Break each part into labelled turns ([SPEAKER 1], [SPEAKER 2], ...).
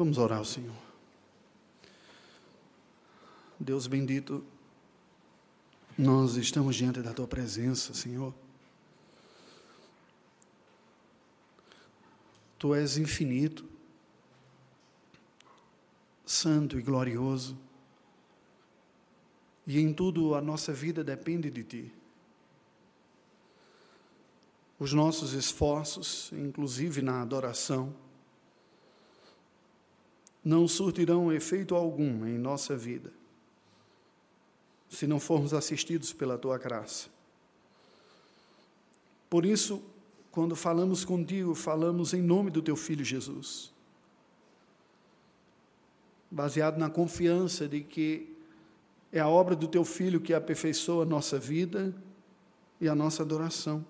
[SPEAKER 1] Vamos orar ao Senhor. Deus bendito, nós estamos diante da tua presença, Senhor. Tu és infinito, santo e glorioso, e em tudo a nossa vida depende de Ti. Os nossos esforços, inclusive na adoração, não surtirão efeito algum em nossa vida, se não formos assistidos pela tua graça. Por isso, quando falamos contigo, falamos em nome do teu filho Jesus, baseado na confiança de que é a obra do teu filho que aperfeiçoa a nossa vida e a nossa adoração.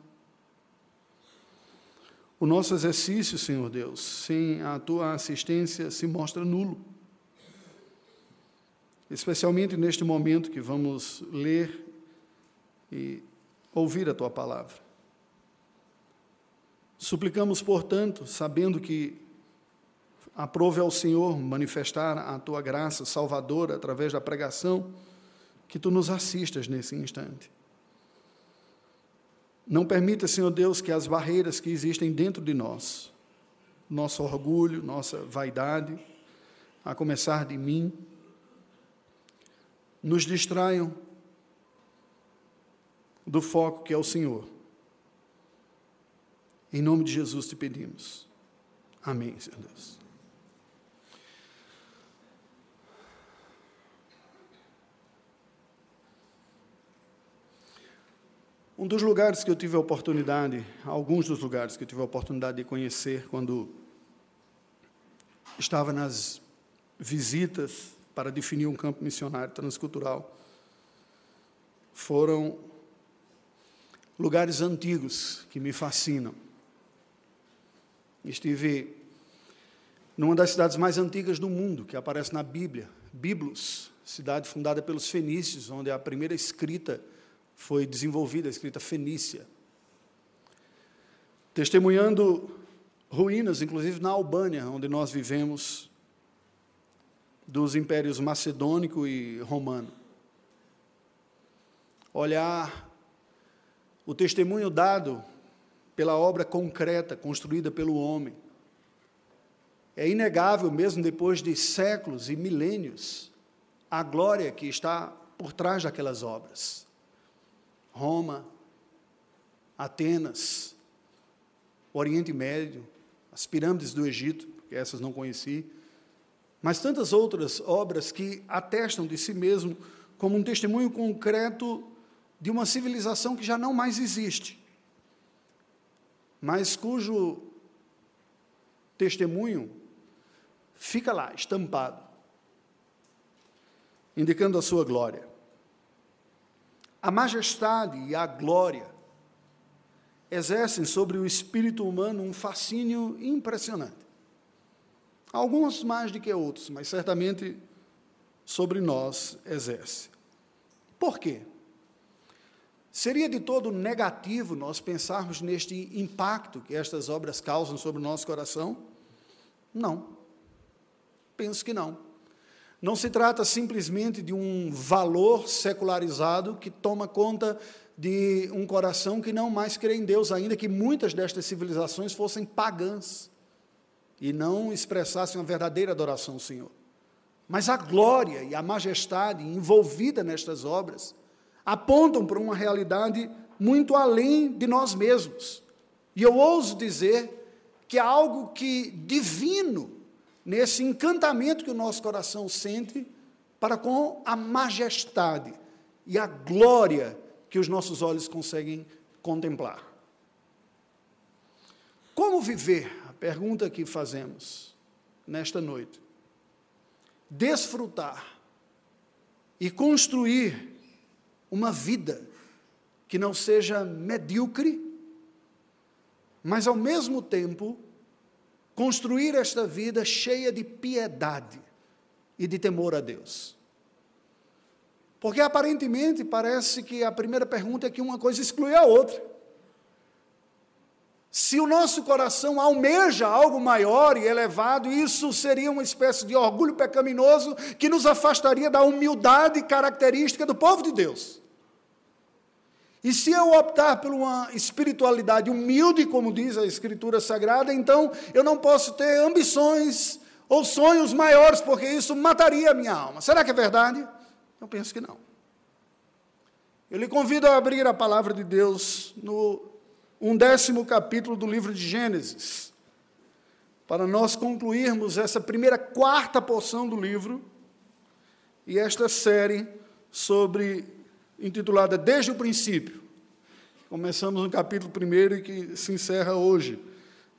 [SPEAKER 1] O nosso exercício, Senhor Deus, sem a tua assistência, se mostra nulo. Especialmente neste momento que vamos ler e ouvir a tua palavra. Suplicamos, portanto, sabendo que aprove ao Senhor manifestar a tua graça salvadora através da pregação, que tu nos assistas nesse instante. Não permita, Senhor Deus, que as barreiras que existem dentro de nós, nosso orgulho, nossa vaidade, a começar de mim, nos distraiam do foco que é o Senhor. Em nome de Jesus te pedimos. Amém, Senhor Deus. Um dos lugares que eu tive a oportunidade, alguns dos lugares que eu tive a oportunidade de conhecer quando estava nas visitas para definir um campo missionário transcultural, foram lugares antigos que me fascinam. Estive numa das cidades mais antigas do mundo, que aparece na Bíblia, Biblos, cidade fundada pelos fenícios, onde a primeira escrita foi desenvolvida, a escrita fenícia. Testemunhando ruínas, inclusive na Albânia, onde nós vivemos, dos impérios macedônico e romano. Olhar o testemunho dado pela obra concreta construída pelo homem. É inegável, mesmo depois de séculos e milênios, a glória que está por trás daquelas obras. Roma, Atenas, Oriente Médio, as pirâmides do Egito, que essas não conheci, mas tantas outras obras que atestam de si mesmo como um testemunho concreto de uma civilização que já não mais existe, mas cujo testemunho fica lá, estampado, indicando a sua glória. A majestade e a glória exercem sobre o espírito humano um fascínio impressionante. Alguns mais do que outros, mas certamente sobre nós exerce. Por quê? Seria de todo negativo nós pensarmos neste impacto que estas obras causam sobre o nosso coração? Não. Penso que não. Não se trata simplesmente de um valor secularizado que toma conta de um coração que não mais crê em Deus, ainda que muitas destas civilizações fossem pagãs e não expressassem uma verdadeira adoração ao Senhor. Mas a glória e a majestade envolvida nestas obras apontam para uma realidade muito além de nós mesmos. E eu ouso dizer que há algo que divino nesse encantamento que o nosso coração sente para com a majestade e a glória que os nossos olhos conseguem contemplar. Como viver? A pergunta que fazemos nesta noite. Desfrutar e construir uma vida que não seja medíocre, mas ao mesmo tempo construir esta vida cheia de piedade e de temor a Deus. Porque aparentemente parece que a primeira pergunta é que uma coisa exclui a outra. Se o nosso coração almeja algo maior e elevado, isso seria uma espécie de orgulho pecaminoso que nos afastaria da humildade característica do povo de Deus. E se eu optar por uma espiritualidade humilde, como diz a Escritura Sagrada, então eu não posso ter ambições ou sonhos maiores, porque isso mataria a minha alma. Será que é verdade? Eu penso que não. Eu lhe convido a abrir a palavra de Deus no undécimo capítulo do livro de Gênesis, para nós concluirmos essa primeira quarta porção do livro e esta série sobre intitulada Desde o princípio. Começamos no capítulo primeiro e que se encerra hoje.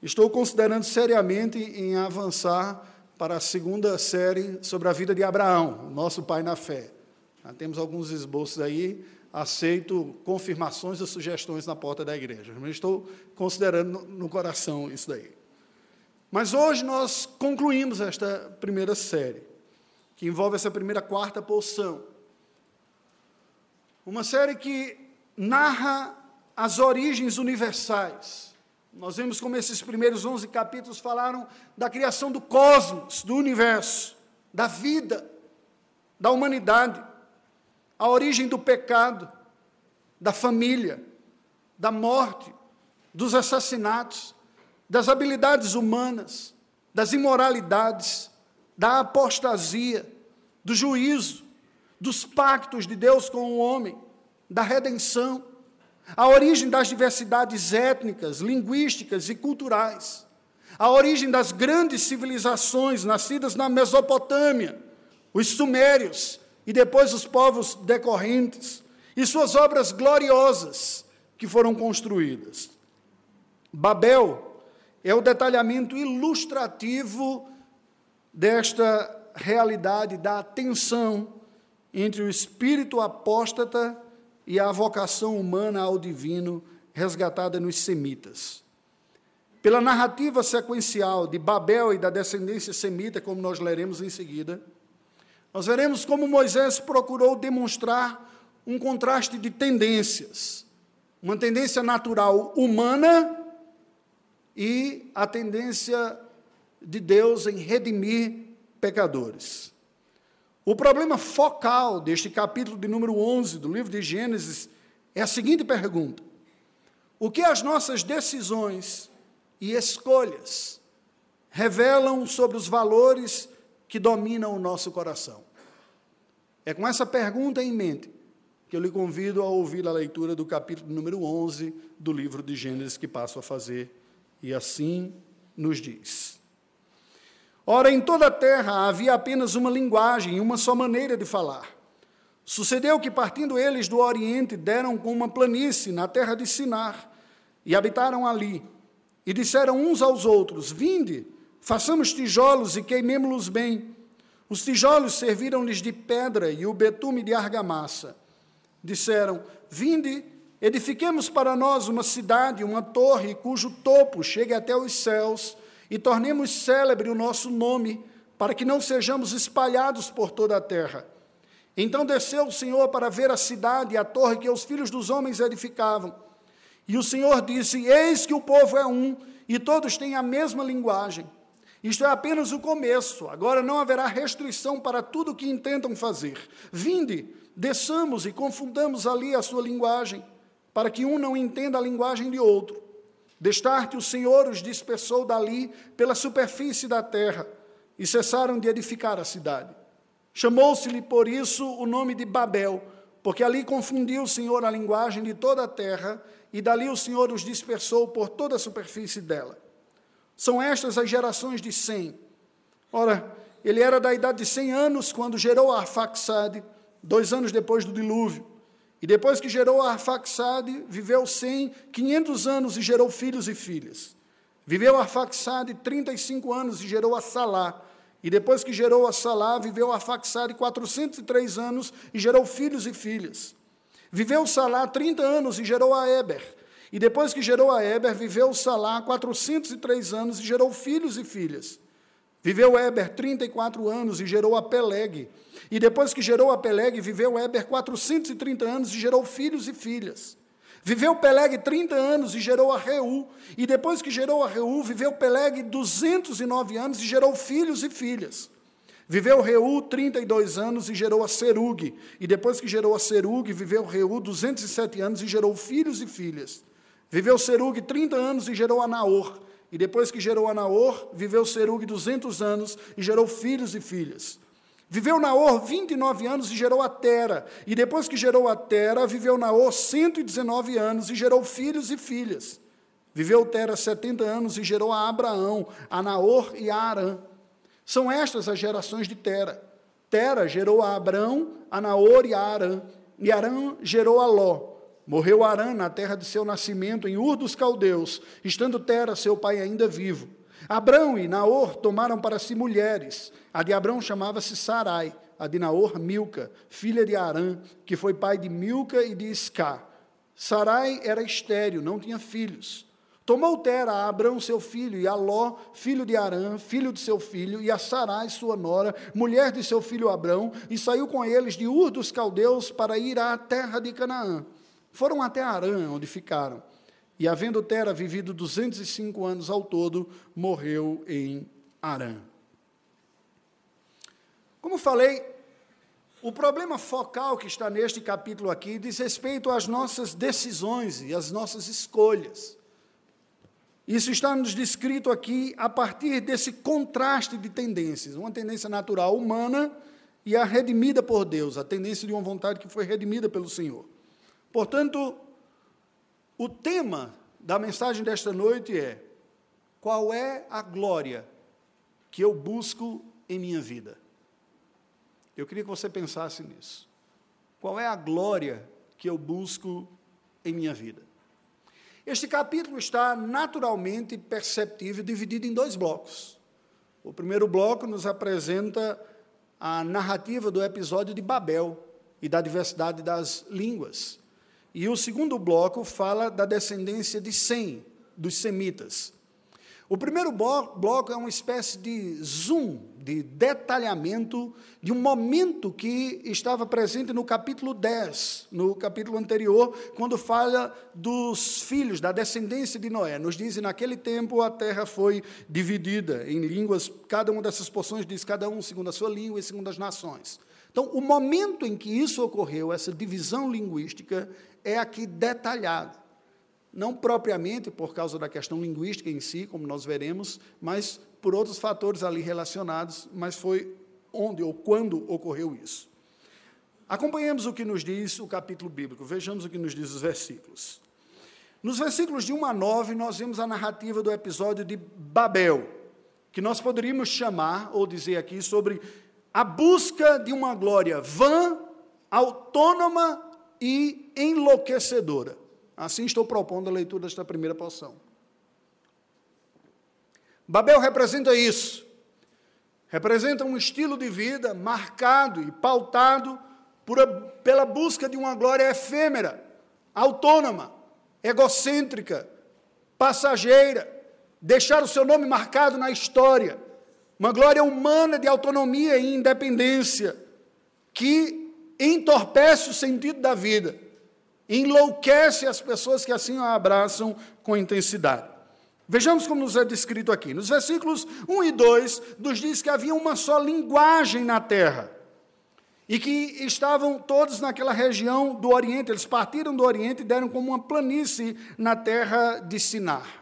[SPEAKER 1] Estou considerando seriamente em avançar para a segunda série sobre a vida de Abraão, nosso pai na fé. Já temos alguns esboços aí, aceito confirmações ou sugestões na porta da igreja. Mas estou considerando no coração isso daí. Mas hoje nós concluímos esta primeira série, que envolve essa primeira quarta porção. Uma série que narra as origens universais. Nós vemos como esses primeiros 11 capítulos falaram da criação do cosmos, do universo, da vida, da humanidade, a origem do pecado, da família, da morte, dos assassinatos, das habilidades humanas, das imoralidades, da apostasia, do juízo, dos pactos de Deus com o homem, da redenção a origem das diversidades étnicas, linguísticas e culturais, a origem das grandes civilizações nascidas na Mesopotâmia, os sumérios e depois os povos decorrentes, e suas obras gloriosas que foram construídas. Babel é o detalhamento ilustrativo desta realidade da tensão entre o espírito apóstata e a vocação humana ao divino resgatada nos semitas. Pela narrativa sequencial de Babel e da descendência semita, como nós leremos em seguida, nós veremos como Moisés procurou demonstrar um contraste de tendências, uma tendência natural humana e a tendência de Deus em redimir pecadores. O problema focal deste capítulo de número 11 do livro de Gênesis é a seguinte pergunta: O que as nossas decisões e escolhas revelam sobre os valores que dominam o nosso coração? É com essa pergunta em mente que eu lhe convido a ouvir a leitura do capítulo número 11 do livro de Gênesis que passo a fazer, e assim nos diz. Ora, em toda a terra havia apenas uma linguagem uma só maneira de falar. Sucedeu que, partindo eles do Oriente, deram com uma planície na terra de Sinar e habitaram ali. E disseram uns aos outros: Vinde, façamos tijolos e queimemo-los bem. Os tijolos serviram-lhes de pedra e o betume de argamassa. Disseram: Vinde, edifiquemos para nós uma cidade, uma torre, cujo topo chegue até os céus e tornemos célebre o nosso nome, para que não sejamos espalhados por toda a terra. Então desceu o Senhor para ver a cidade e a torre que os filhos dos homens edificavam. E o Senhor disse: Eis que o povo é um, e todos têm a mesma linguagem. Isto é apenas o começo, agora não haverá restrição para tudo o que intentam fazer. Vinde, desçamos e confundamos ali a sua linguagem, para que um não entenda a linguagem de outro. Destarte o Senhor os dispersou dali pela superfície da terra e cessaram de edificar a cidade. Chamou-se-lhe por isso o nome de Babel, porque ali confundiu o Senhor a linguagem de toda a terra e dali o Senhor os dispersou por toda a superfície dela. São estas as gerações de Sem. Ora, ele era da idade de cem anos quando gerou Arfaxade, dois anos depois do dilúvio. E depois que gerou Arfaxade, viveu 100, 500 anos e gerou filhos e filhas. Viveu Arfaxade 35 anos e gerou a Salá. E depois que gerou a Salá, viveu Arfaxade 403 anos e gerou filhos e filhas. Viveu Salá 30 anos e gerou a Eber. E depois que gerou a Eber, viveu Salá 403 anos e gerou filhos e filhas. Viveu Eber 34 anos e gerou a Peleg. E depois que gerou a Peleg, viveu Eber 430 anos e gerou filhos e filhas. Viveu Peleg 30 anos e gerou a Reu. E depois que gerou a Reu, viveu Peleg 209 anos e gerou filhos e filhas. Viveu Reu 32 anos e gerou a Serug. E depois que gerou a Serug, viveu Reu 207 anos e gerou filhos e filhas. Viveu Serug 30 anos e gerou a Naor. E depois que gerou a Naor, viveu Serug 200 anos e gerou filhos e filhas. Viveu Naor 29 anos e gerou a Tera. E depois que gerou a Tera, viveu Naor 119 anos e gerou filhos e filhas. Viveu Tera 70 anos e gerou a Abraão, a Naor e a Arã. São estas as gerações de Tera. Tera gerou a Abraão, a Naor e a Arã. E Arã gerou a Ló. Morreu Arã na terra de seu nascimento, em Ur dos Caldeus, estando Tera, seu pai, ainda vivo. Abrão e Naor tomaram para si mulheres. A de Abrão chamava-se Sarai, a de Naor, Milca, filha de Arã, que foi pai de Milca e de Isca. Sarai era estéril, não tinha filhos. Tomou Tera a Abrão, seu filho, e a Ló, filho de Arã, filho de seu filho, e a Sarai, sua nora, mulher de seu filho Abrão, e saiu com eles de Ur dos Caldeus para ir à terra de Canaã. Foram até Arã, onde ficaram. E havendo Tera vivido 205 anos ao todo, morreu em Arã. Como falei, o problema focal que está neste capítulo aqui diz respeito às nossas decisões e às nossas escolhas. Isso está nos descrito aqui a partir desse contraste de tendências, uma tendência natural humana e a redimida por Deus, a tendência de uma vontade que foi redimida pelo Senhor. Portanto, o tema da mensagem desta noite é: qual é a glória que eu busco em minha vida? Eu queria que você pensasse nisso. Qual é a glória que eu busco em minha vida? Este capítulo está naturalmente perceptível, dividido em dois blocos. O primeiro bloco nos apresenta a narrativa do episódio de Babel e da diversidade das línguas. E o segundo bloco fala da descendência de Sem, dos semitas. O primeiro bloco é uma espécie de zoom, de detalhamento de um momento que estava presente no capítulo 10, no capítulo anterior, quando fala dos filhos, da descendência de Noé. Nos diz, naquele tempo a terra foi dividida em línguas, cada uma dessas porções diz cada um segundo a sua língua e segundo as nações. Então, o momento em que isso ocorreu, essa divisão linguística, é aqui detalhado. Não propriamente por causa da questão linguística em si, como nós veremos, mas por outros fatores ali relacionados, mas foi onde ou quando ocorreu isso. Acompanhemos o que nos diz o capítulo bíblico, vejamos o que nos diz os versículos. Nos versículos de 1 a 9, nós vemos a narrativa do episódio de Babel, que nós poderíamos chamar, ou dizer aqui, sobre a busca de uma glória vã, autônoma e enlouquecedora. Assim estou propondo a leitura desta primeira porção. Babel representa isso. Representa um estilo de vida marcado e pautado por a, pela busca de uma glória efêmera, autônoma, egocêntrica, passageira, deixar o seu nome marcado na história, uma glória humana de autonomia e independência, que entorpece o sentido da vida, enlouquece as pessoas que assim a abraçam com intensidade. Vejamos como nos é descrito aqui. Nos versículos 1 e 2, nos diz que havia uma só linguagem na terra. E que estavam todos naquela região do Oriente, eles partiram do Oriente e deram como uma planície na terra de Sinar.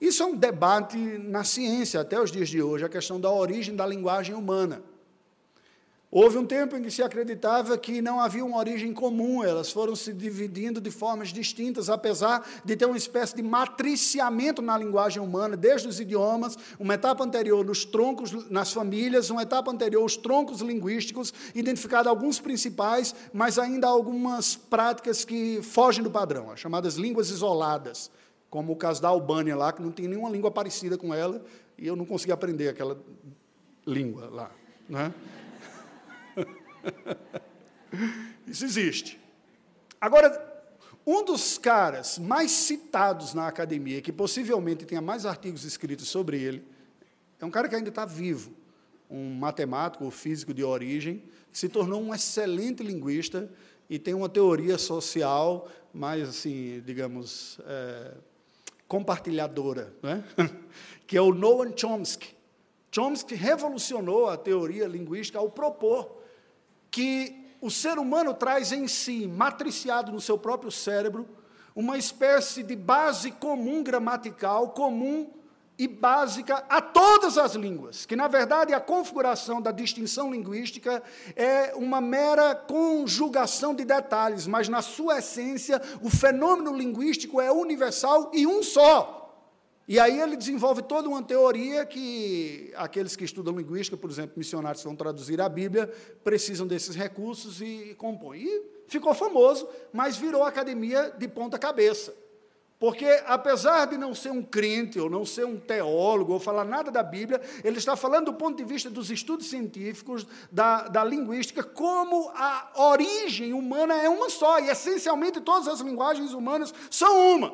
[SPEAKER 1] Isso é um debate na ciência até os dias de hoje, a questão da origem da linguagem humana. Houve um tempo em que se acreditava que não havia uma origem comum, elas foram se dividindo de formas distintas, apesar de ter uma espécie de matriciamento na linguagem humana, desde os idiomas, uma etapa anterior nos troncos, nas famílias, uma etapa anterior os troncos linguísticos, identificados alguns principais, mas ainda algumas práticas que fogem do padrão, as chamadas línguas isoladas, como o caso da Albânia lá, que não tem nenhuma língua parecida com ela, e eu não consegui aprender aquela língua lá. Né? Isso existe. Agora, um dos caras mais citados na academia, que possivelmente tenha mais artigos escritos sobre ele, é um cara que ainda está vivo, um matemático ou físico de origem, que se tornou um excelente linguista e tem uma teoria social mais, assim, digamos, é, compartilhadora, né? que é o Noam Chomsky. Chomsky revolucionou a teoria linguística ao propor que o ser humano traz em si, matriciado no seu próprio cérebro, uma espécie de base comum gramatical, comum e básica a todas as línguas, que na verdade a configuração da distinção linguística é uma mera conjugação de detalhes, mas na sua essência o fenômeno linguístico é universal e um só. E aí ele desenvolve toda uma teoria que aqueles que estudam linguística, por exemplo, missionários que vão traduzir a Bíblia, precisam desses recursos e compõem. E ficou famoso, mas virou academia de ponta cabeça. Porque, apesar de não ser um crente, ou não ser um teólogo, ou falar nada da Bíblia, ele está falando do ponto de vista dos estudos científicos, da, da linguística, como a origem humana é uma só, e essencialmente todas as linguagens humanas são uma.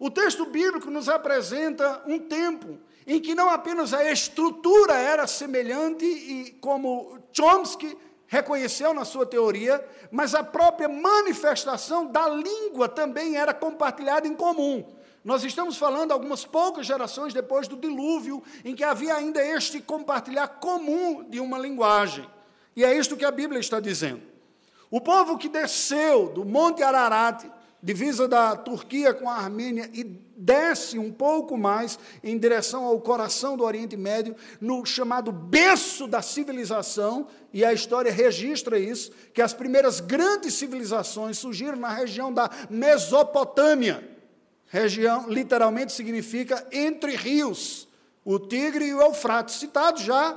[SPEAKER 1] O texto bíblico nos apresenta um tempo em que não apenas a estrutura era semelhante, e como Chomsky reconheceu na sua teoria, mas a própria manifestação da língua também era compartilhada em comum. Nós estamos falando algumas poucas gerações depois do dilúvio, em que havia ainda este compartilhar comum de uma linguagem. E é isto que a Bíblia está dizendo. O povo que desceu do Monte Ararat divisa da Turquia com a Armênia, e desce um pouco mais em direção ao coração do Oriente Médio, no chamado berço da civilização, e a história registra isso, que as primeiras grandes civilizações surgiram na região da Mesopotâmia. Região literalmente significa entre rios, o Tigre e o Eufrates, citado já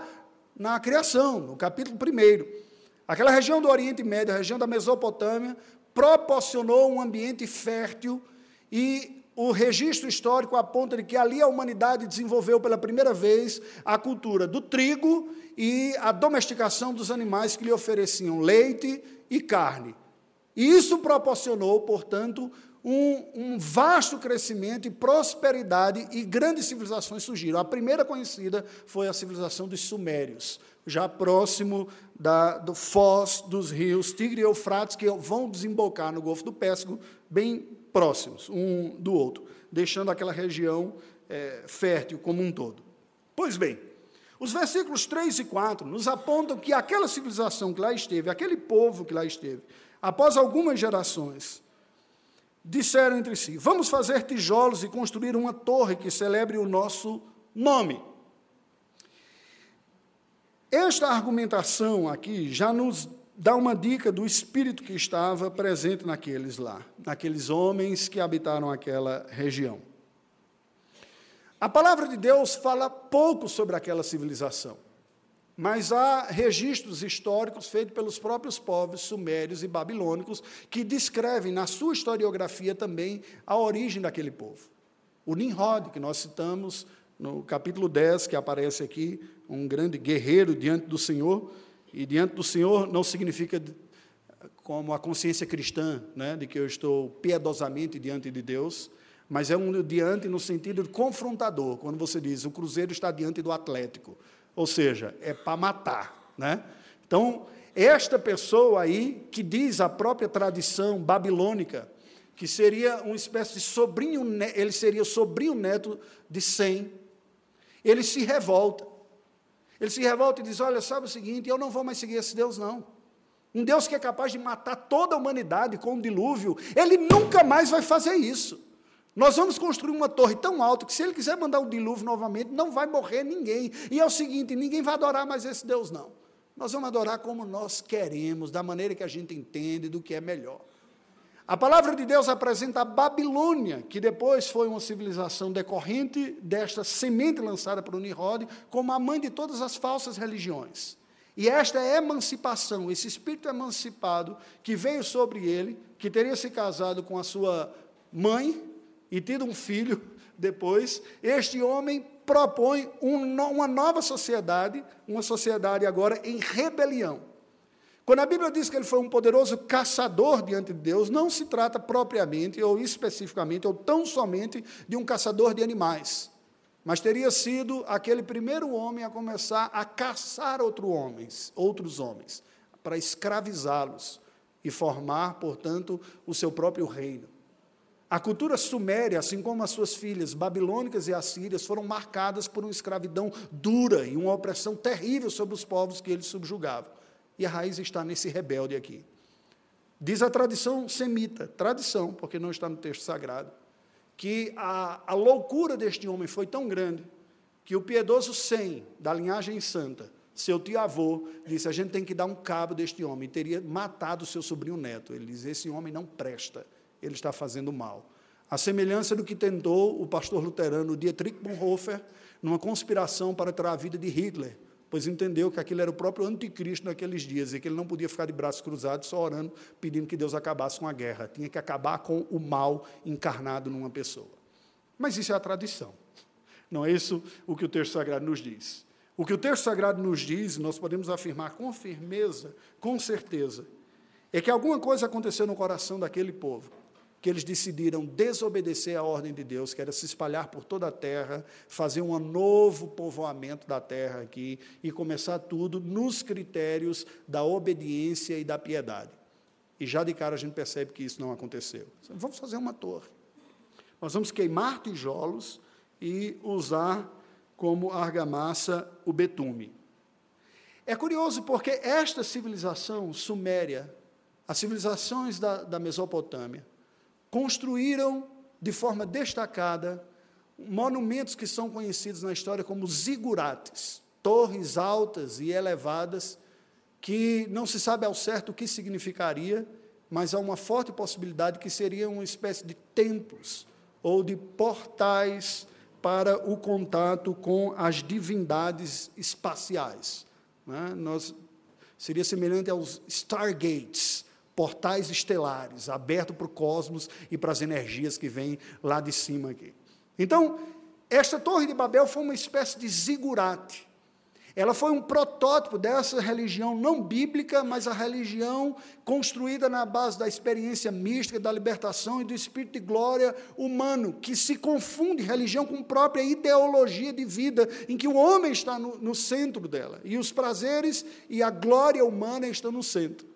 [SPEAKER 1] na criação, no capítulo 1. Aquela região do Oriente Médio, a região da Mesopotâmia, proporcionou um ambiente fértil e o registro histórico aponta de que ali a humanidade desenvolveu pela primeira vez a cultura do trigo e a domesticação dos animais que lhe ofereciam leite e carne. Isso proporcionou, portanto, um, um, vasto crescimento e prosperidade e grandes civilizações surgiram. A primeira conhecida foi a civilização dos Sumérios, já próximo da, do foz dos rios Tigre e Eufrates, que vão desembocar no Golfo do Pérsico, bem próximos um do outro, deixando aquela região é, fértil como um todo. Pois bem, os versículos 3 e 4 nos apontam que aquela civilização que lá esteve, aquele povo que lá esteve, após algumas gerações, disseram entre si: Vamos fazer tijolos e construir uma torre que celebre o nosso nome. Esta argumentação aqui já nos dá uma dica do espírito que estava presente naqueles lá, naqueles homens que habitaram aquela região. A palavra de Deus fala pouco sobre aquela civilização, mas há registros históricos feitos pelos próprios povos sumérios e babilônicos que descrevem na sua historiografia também a origem daquele povo. O Nimrod, que nós citamos no capítulo 10, que aparece aqui, um grande guerreiro diante do Senhor, e diante do Senhor não significa como a consciência cristã, né, de que eu estou piedosamente diante de Deus, mas é um diante no sentido de confrontador, quando você diz o Cruzeiro está diante do Atlético, ou seja, é para matar, né? Então, esta pessoa aí que diz a própria tradição babilônica que seria uma espécie de sobrinho, ele seria sobrinho neto de Sem, ele se revolta. Ele se revolta e diz: Olha, sabe o seguinte, eu não vou mais seguir esse Deus, não. Um Deus que é capaz de matar toda a humanidade com um dilúvio, ele nunca mais vai fazer isso. Nós vamos construir uma torre tão alta que, se ele quiser mandar um dilúvio novamente, não vai morrer ninguém. E é o seguinte: ninguém vai adorar mais esse Deus, não. Nós vamos adorar como nós queremos, da maneira que a gente entende, do que é melhor. A palavra de Deus apresenta a Babilônia, que depois foi uma civilização decorrente desta semente lançada por Nimrod, como a mãe de todas as falsas religiões. E esta emancipação, esse espírito emancipado que veio sobre ele, que teria se casado com a sua mãe e tido um filho depois, este homem propõe um, uma nova sociedade, uma sociedade agora em rebelião. Quando a Bíblia diz que ele foi um poderoso caçador diante de Deus, não se trata propriamente ou especificamente ou tão somente de um caçador de animais, mas teria sido aquele primeiro homem a começar a caçar outro homens, outros homens, para escravizá-los, e formar, portanto, o seu próprio reino. A cultura suméria, assim como as suas filhas babilônicas e assírias, foram marcadas por uma escravidão dura e uma opressão terrível sobre os povos que eles subjugavam. E a raiz está nesse rebelde aqui. Diz a tradição semita, tradição, porque não está no texto sagrado, que a, a loucura deste homem foi tão grande que o piedoso Sem, da linhagem santa, seu tio-avô, disse: a gente tem que dar um cabo deste homem. Teria matado seu sobrinho neto. Ele diz: esse homem não presta ele está fazendo mal. A semelhança do que tentou o pastor luterano Dietrich Bonhoeffer numa conspiração para tirar a vida de Hitler, pois entendeu que aquilo era o próprio anticristo naqueles dias e que ele não podia ficar de braços cruzados só orando, pedindo que Deus acabasse com a guerra. Tinha que acabar com o mal encarnado numa pessoa. Mas isso é a tradição. Não é isso o que o texto sagrado nos diz. O que o texto sagrado nos diz, nós podemos afirmar com firmeza, com certeza, é que alguma coisa aconteceu no coração daquele povo que eles decidiram desobedecer à ordem de Deus, que era se espalhar por toda a terra, fazer um novo povoamento da terra aqui e começar tudo nos critérios da obediência e da piedade. E já de cara a gente percebe que isso não aconteceu. Vamos fazer uma torre. Nós vamos queimar tijolos e usar como argamassa o betume. É curioso porque esta civilização suméria, as civilizações da, da Mesopotâmia, construíram de forma destacada monumentos que são conhecidos na história como zigurates, torres altas e elevadas, que não se sabe ao certo o que significaria, mas há uma forte possibilidade que seriam uma espécie de templos ou de portais para o contato com as divindades espaciais. Né? Nós, seria semelhante aos stargates, portais estelares, aberto para o cosmos e para as energias que vêm lá de cima aqui. Então, esta Torre de Babel foi uma espécie de zigurate. Ela foi um protótipo dessa religião não bíblica, mas a religião construída na base da experiência mística, da libertação e do espírito de glória humano, que se confunde religião com própria ideologia de vida, em que o homem está no, no centro dela, e os prazeres e a glória humana estão no centro.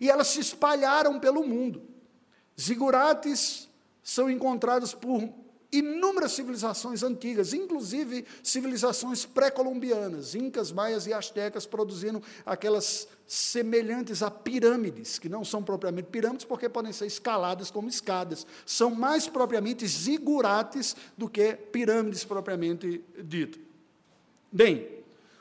[SPEAKER 1] E elas se espalharam pelo mundo. Zigurates são encontrados por inúmeras civilizações antigas, inclusive civilizações pré-colombianas, incas, maias e astecas, produzindo aquelas semelhantes a pirâmides, que não são propriamente pirâmides, porque podem ser escaladas como escadas. São mais propriamente zigurates do que pirâmides propriamente dito. Bem,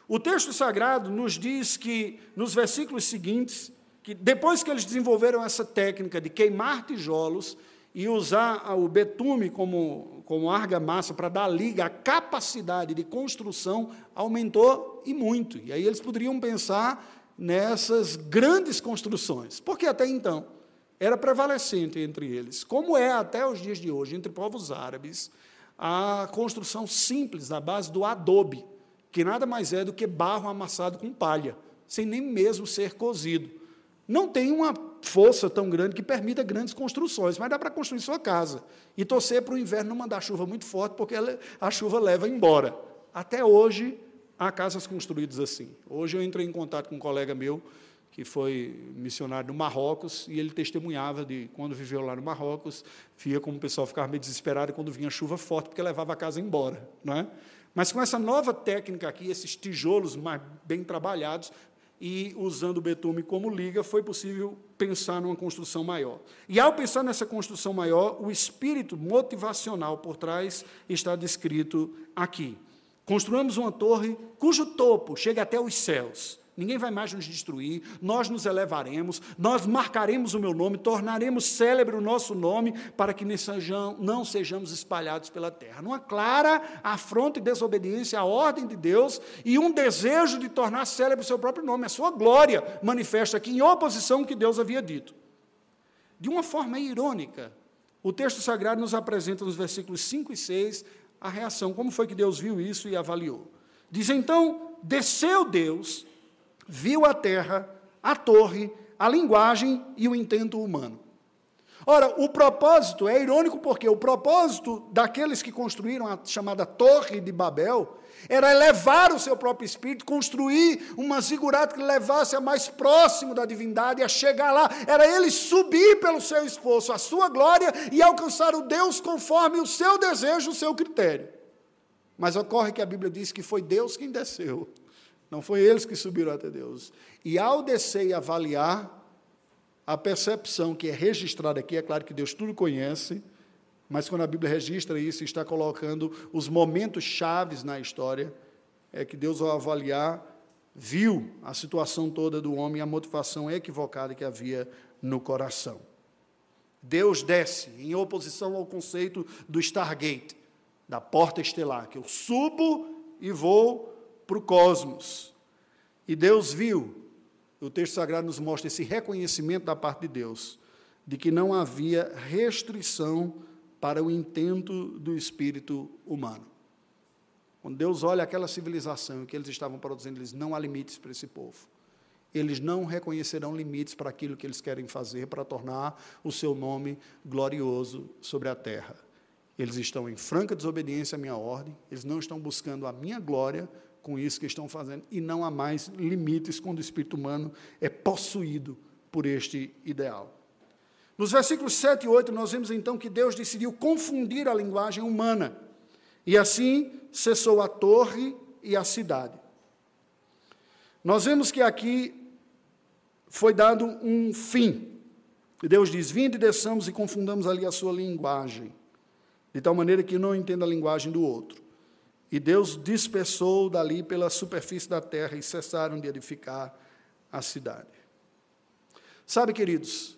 [SPEAKER 1] o texto sagrado nos diz que, nos versículos seguintes, que depois que eles desenvolveram essa técnica de queimar tijolos e usar o betume como, como argamassa para dar liga, a capacidade de construção aumentou e muito. E aí eles poderiam pensar nessas grandes construções, porque até então era prevalecente entre eles, como é até os dias de hoje, entre povos árabes, a construção simples, na base do adobe, que nada mais é do que barro amassado com palha, sem nem mesmo ser cozido não tem uma força tão grande que permita grandes construções, mas dá para construir sua casa e torcer para o inverno não mandar chuva muito forte, porque a chuva leva embora. Até hoje, há casas construídas assim. Hoje eu entrei em contato com um colega meu, que foi missionário no Marrocos, e ele testemunhava de quando viveu lá no Marrocos, via como o pessoal ficava meio desesperado quando vinha chuva forte, porque levava a casa embora. Não é? Mas com essa nova técnica aqui, esses tijolos mais bem trabalhados, e usando o betume como liga, foi possível pensar numa construção maior. E ao pensar nessa construção maior, o espírito motivacional por trás está descrito aqui. Construímos uma torre cujo topo chega até os céus Ninguém vai mais nos destruir, nós nos elevaremos, nós marcaremos o meu nome, tornaremos célebre o nosso nome, para que não sejamos espalhados pela terra. Numa clara afronta e desobediência à ordem de Deus e um desejo de tornar célebre o seu próprio nome, a sua glória manifesta aqui em oposição ao que Deus havia dito. De uma forma irônica, o texto sagrado nos apresenta nos versículos 5 e 6 a reação, como foi que Deus viu isso e avaliou. Diz então: desceu Deus viu a terra, a torre, a linguagem e o intento humano. Ora, o propósito é irônico porque o propósito daqueles que construíram a chamada Torre de Babel era elevar o seu próprio espírito, construir uma zigurata que levasse a mais próximo da divindade, a chegar lá, era ele subir pelo seu esforço, a sua glória e alcançar o Deus conforme o seu desejo, o seu critério. Mas ocorre que a Bíblia diz que foi Deus quem desceu, não foi eles que subiram até Deus. E ao descer e avaliar, a percepção que é registrada aqui, é claro que Deus tudo conhece, mas quando a Bíblia registra isso, está colocando os momentos chaves na história, é que Deus, ao avaliar, viu a situação toda do homem e a motivação equivocada que havia no coração. Deus desce em oposição ao conceito do Stargate, da porta estelar, que eu subo e vou para o cosmos. E Deus viu, o texto sagrado nos mostra esse reconhecimento da parte de Deus, de que não havia restrição para o intento do espírito humano. Quando Deus olha aquela civilização que eles estavam produzindo, eles não há limites para esse povo. Eles não reconhecerão limites para aquilo que eles querem fazer para tornar o seu nome glorioso sobre a terra. Eles estão em franca desobediência à minha ordem, eles não estão buscando a minha glória com isso que estão fazendo, e não há mais limites quando o espírito humano é possuído por este ideal. Nos versículos 7 e 8, nós vemos então que Deus decidiu confundir a linguagem humana, e assim cessou a torre e a cidade. Nós vemos que aqui foi dado um fim. Deus diz: Vinde, desçamos e confundamos ali a sua linguagem, de tal maneira que não entenda a linguagem do outro. E Deus dispersou dali pela superfície da terra e cessaram de edificar a cidade. Sabe, queridos,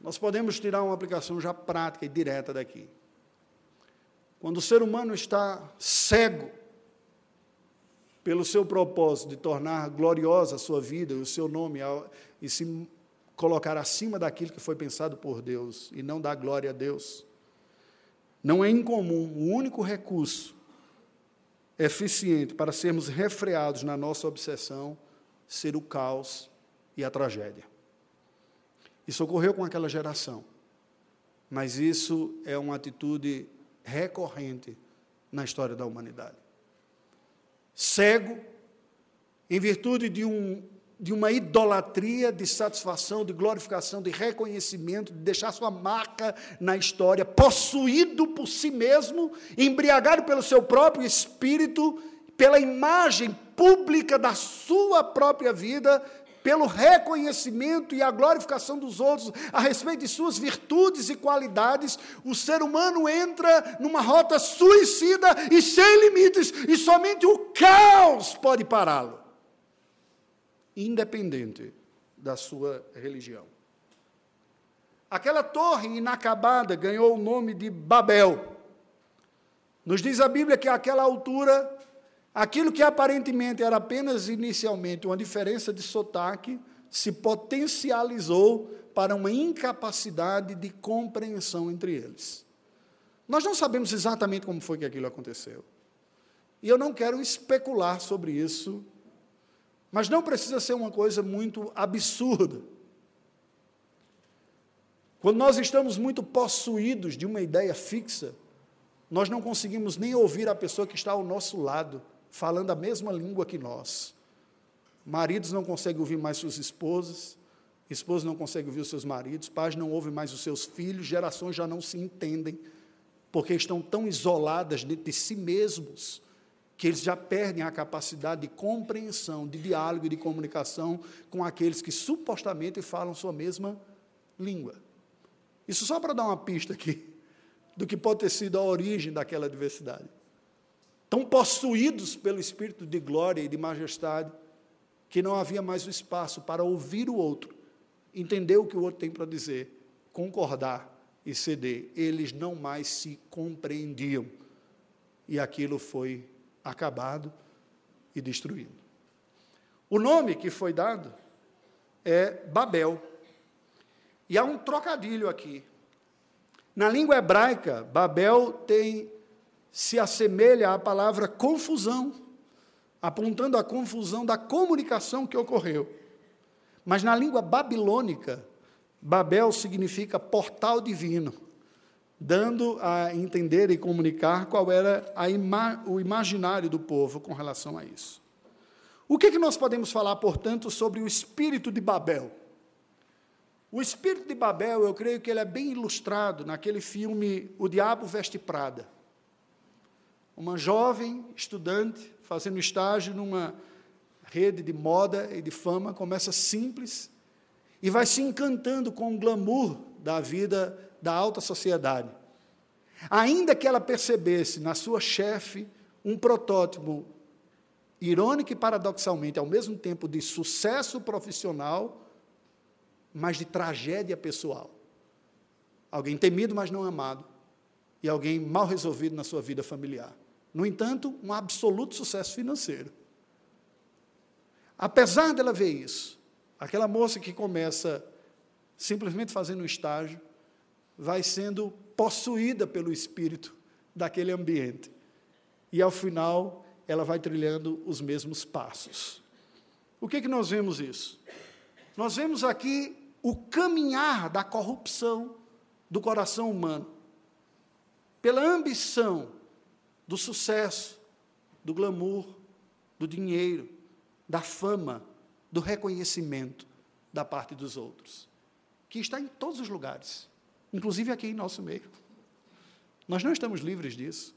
[SPEAKER 1] nós podemos tirar uma aplicação já prática e direta daqui. Quando o ser humano está cego pelo seu propósito de tornar gloriosa a sua vida, o seu nome, e se colocar acima daquilo que foi pensado por Deus e não dar glória a Deus, não é incomum, o único recurso eficiente para sermos refreados na nossa obsessão ser o caos e a tragédia. Isso ocorreu com aquela geração. Mas isso é uma atitude recorrente na história da humanidade. Cego, em virtude de, um, de uma idolatria de satisfação, de glorificação, de reconhecimento, de deixar sua marca na história, possuído por si mesmo, embriagado pelo seu próprio espírito, pela imagem pública da sua própria vida, pelo reconhecimento e a glorificação dos outros a respeito de suas virtudes e qualidades, o ser humano entra numa rota suicida e sem limites, e somente o caos pode pará-lo, independente da sua religião. Aquela torre inacabada ganhou o nome de Babel. Nos diz a Bíblia que àquela altura Aquilo que aparentemente era apenas inicialmente uma diferença de sotaque se potencializou para uma incapacidade de compreensão entre eles. Nós não sabemos exatamente como foi que aquilo aconteceu. E eu não quero especular sobre isso, mas não precisa ser uma coisa muito absurda. Quando nós estamos muito possuídos de uma ideia fixa, nós não conseguimos nem ouvir a pessoa que está ao nosso lado falando a mesma língua que nós. Maridos não conseguem ouvir mais suas esposas, esposas não conseguem ouvir os seus maridos, pais não ouvem mais os seus filhos, gerações já não se entendem, porque estão tão isoladas de si mesmos, que eles já perdem a capacidade de compreensão, de diálogo e de comunicação com aqueles que supostamente falam sua mesma língua. Isso só para dar uma pista aqui do que pode ter sido a origem daquela diversidade tão possuídos pelo espírito de glória e de majestade, que não havia mais o espaço para ouvir o outro, entender o que o outro tem para dizer, concordar e ceder. Eles não mais se compreendiam. E aquilo foi acabado e destruído. O nome que foi dado é Babel. E há um trocadilho aqui. Na língua hebraica, Babel tem se assemelha à palavra confusão, apontando a confusão da comunicação que ocorreu. Mas na língua babilônica, Babel significa portal divino, dando a entender e comunicar qual era ima o imaginário do povo com relação a isso. O que, que nós podemos falar, portanto, sobre o espírito de Babel? O espírito de Babel, eu creio que ele é bem ilustrado naquele filme O Diabo Veste Prada. Uma jovem estudante fazendo estágio numa rede de moda e de fama, começa simples e vai se encantando com o glamour da vida da alta sociedade. Ainda que ela percebesse na sua chefe um protótipo irônico e paradoxalmente ao mesmo tempo de sucesso profissional, mas de tragédia pessoal. Alguém temido, mas não amado, e alguém mal resolvido na sua vida familiar. No entanto, um absoluto sucesso financeiro. Apesar dela ver isso, aquela moça que começa simplesmente fazendo um estágio, vai sendo possuída pelo espírito daquele ambiente. E ao final, ela vai trilhando os mesmos passos. O que, que nós vemos isso? Nós vemos aqui o caminhar da corrupção do coração humano, pela ambição do sucesso, do glamour, do dinheiro, da fama, do reconhecimento da parte dos outros, que está em todos os lugares, inclusive aqui em nosso meio. Nós não estamos livres disso.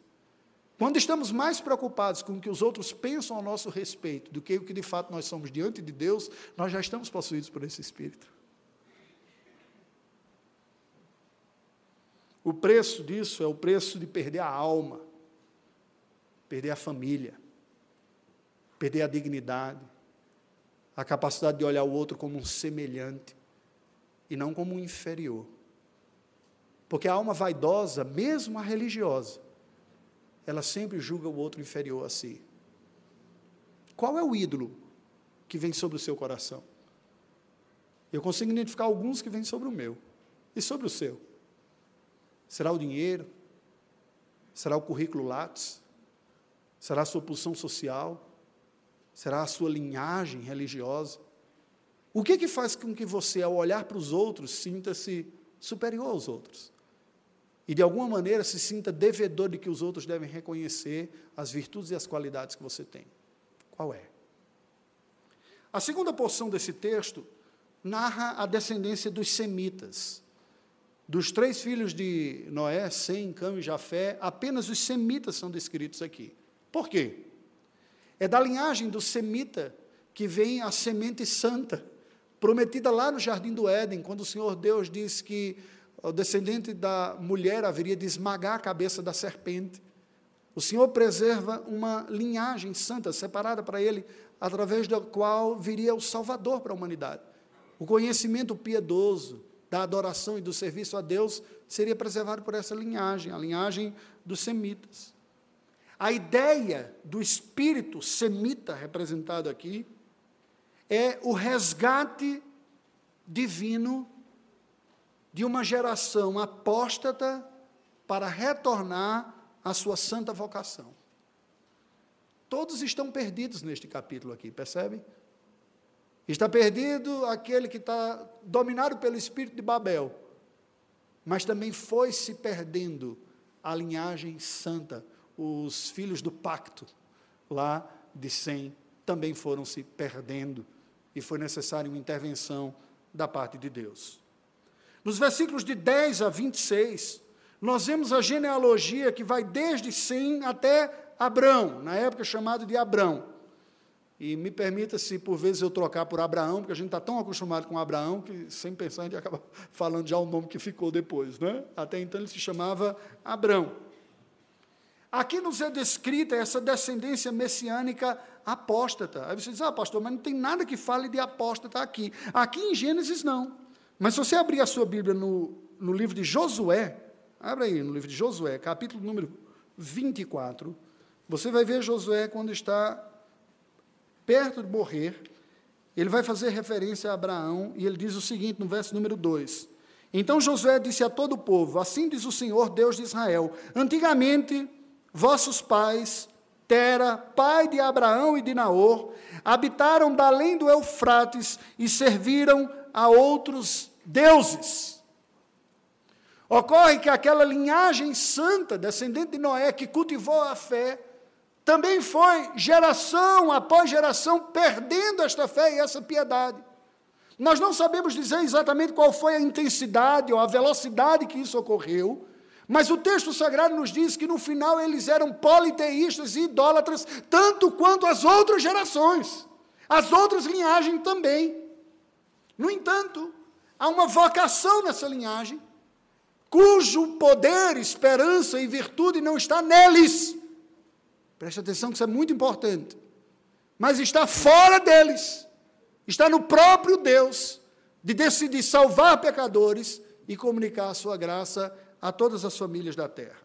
[SPEAKER 1] Quando estamos mais preocupados com o que os outros pensam a nosso respeito do que o que de fato nós somos diante de Deus, nós já estamos possuídos por esse espírito. O preço disso é o preço de perder a alma, perder a família, perder a dignidade, a capacidade de olhar o outro como um semelhante e não como um inferior. Porque a alma vaidosa, mesmo a religiosa, ela sempre julga o outro inferior a si. Qual é o ídolo que vem sobre o seu coração? Eu consigo identificar alguns que vêm sobre o meu e sobre o seu. Será o dinheiro? Será o currículo Lattes? Será a sua posição social? Será a sua linhagem religiosa? O que que faz com que você, ao olhar para os outros, sinta-se superior aos outros? E de alguma maneira se sinta devedor de que os outros devem reconhecer as virtudes e as qualidades que você tem. Qual é? A segunda porção desse texto narra a descendência dos semitas. Dos três filhos de Noé, Sem, Cam e Jafé, apenas os semitas são descritos aqui. Por quê? É da linhagem do semita que vem a semente santa, prometida lá no jardim do Éden, quando o Senhor Deus diz que o descendente da mulher haveria de esmagar a cabeça da serpente. O Senhor preserva uma linhagem santa, separada para ele, através da qual viria o Salvador para a humanidade. O conhecimento piedoso da adoração e do serviço a Deus seria preservado por essa linhagem, a linhagem dos semitas. A ideia do espírito semita representado aqui é o resgate divino de uma geração apóstata para retornar à sua santa vocação. Todos estão perdidos neste capítulo aqui, percebe? Está perdido aquele que está dominado pelo espírito de Babel, mas também foi se perdendo a linhagem santa os filhos do pacto lá de Sem também foram se perdendo e foi necessária uma intervenção da parte de Deus. Nos versículos de 10 a 26, nós vemos a genealogia que vai desde Sem até Abrão, na época chamado de Abrão. E me permita se por vezes eu trocar por Abraão, porque a gente está tão acostumado com Abraão que sem pensar a gente acaba falando já o nome que ficou depois, né? Até então ele se chamava Abrão. Aqui nos é descrita essa descendência messiânica apóstata. Aí você diz, ah, pastor, mas não tem nada que fale de apóstata aqui. Aqui em Gênesis não. Mas se você abrir a sua Bíblia no, no livro de Josué, abra aí no livro de Josué, capítulo número 24, você vai ver Josué quando está perto de morrer, ele vai fazer referência a Abraão e ele diz o seguinte no verso número 2: Então Josué disse a todo o povo: Assim diz o Senhor, Deus de Israel: Antigamente Vossos pais, Tera, pai de Abraão e de Naor, habitaram da além do Eufrates e serviram a outros deuses. Ocorre que aquela linhagem santa, descendente de Noé, que cultivou a fé, também foi geração após geração perdendo esta fé e essa piedade. Nós não sabemos dizer exatamente qual foi a intensidade ou a velocidade que isso ocorreu, mas o texto sagrado nos diz que no final eles eram politeístas e idólatras, tanto quanto as outras gerações, as outras linhagens também. No entanto, há uma vocação nessa linhagem, cujo poder, esperança e virtude não está neles. Preste atenção que isso é muito importante. Mas está fora deles. Está no próprio Deus de decidir salvar pecadores e comunicar a sua graça a todas as famílias da terra.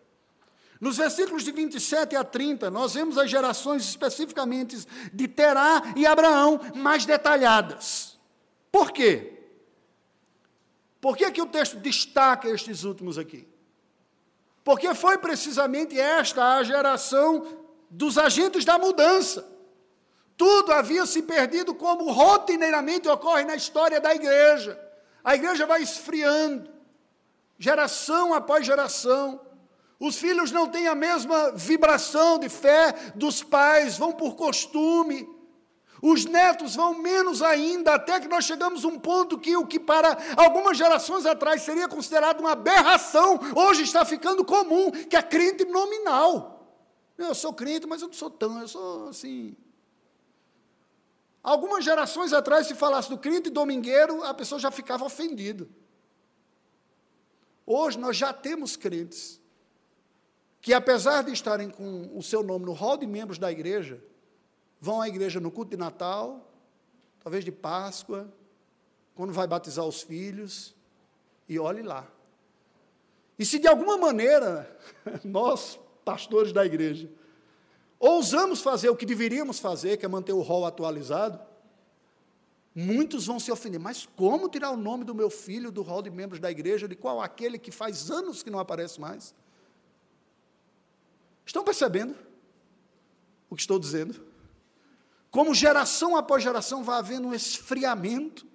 [SPEAKER 1] Nos versículos de 27 a 30, nós vemos as gerações especificamente de Terá e Abraão mais detalhadas. Por quê? Por que, que o texto destaca estes últimos aqui? Porque foi precisamente esta a geração dos agentes da mudança. Tudo havia se perdido como rotineiramente ocorre na história da igreja. A igreja vai esfriando, geração após geração. Os filhos não têm a mesma vibração de fé dos pais, vão por costume. Os netos vão menos ainda, até que nós chegamos a um ponto que o que para algumas gerações atrás seria considerado uma aberração, hoje está ficando comum, que é crente nominal. Eu sou crente, mas eu não sou tão, eu sou assim, Algumas gerações atrás, se falasse do crente domingueiro, a pessoa já ficava ofendida. Hoje nós já temos crentes que, apesar de estarem com o seu nome no hall de membros da igreja, vão à igreja no culto de Natal, talvez de Páscoa, quando vai batizar os filhos, e olhe lá. E se de alguma maneira nós, pastores da igreja, ousamos fazer o que deveríamos fazer, que é manter o rol atualizado, muitos vão se ofender. Mas como tirar o nome do meu filho do rol de membros da igreja, de qual aquele que faz anos que não aparece mais? Estão percebendo o que estou dizendo? Como geração após geração vai havendo um esfriamento.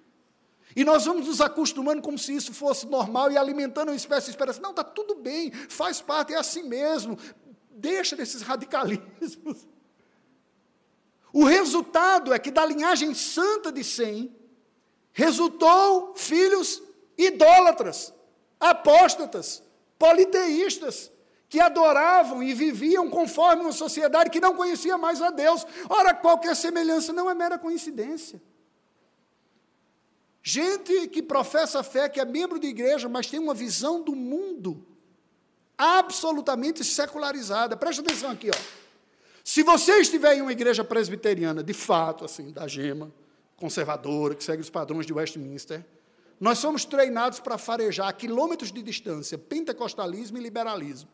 [SPEAKER 1] E nós vamos nos acostumando como se isso fosse normal e alimentando uma espécie de esperança. Não, está tudo bem, faz parte, é assim mesmo. Deixa desses radicalismos. O resultado é que da linhagem santa de Sem, resultou filhos idólatras, apóstatas, politeístas, que adoravam e viviam conforme uma sociedade que não conhecia mais a Deus. Ora, qualquer semelhança não é mera coincidência. Gente que professa fé, que é membro de igreja, mas tem uma visão do mundo absolutamente secularizada. Preste atenção aqui, ó. Se você estiver em uma igreja presbiteriana, de fato, assim, da gema, conservadora, que segue os padrões de Westminster, nós somos treinados para farejar a quilômetros de distância pentecostalismo e liberalismo.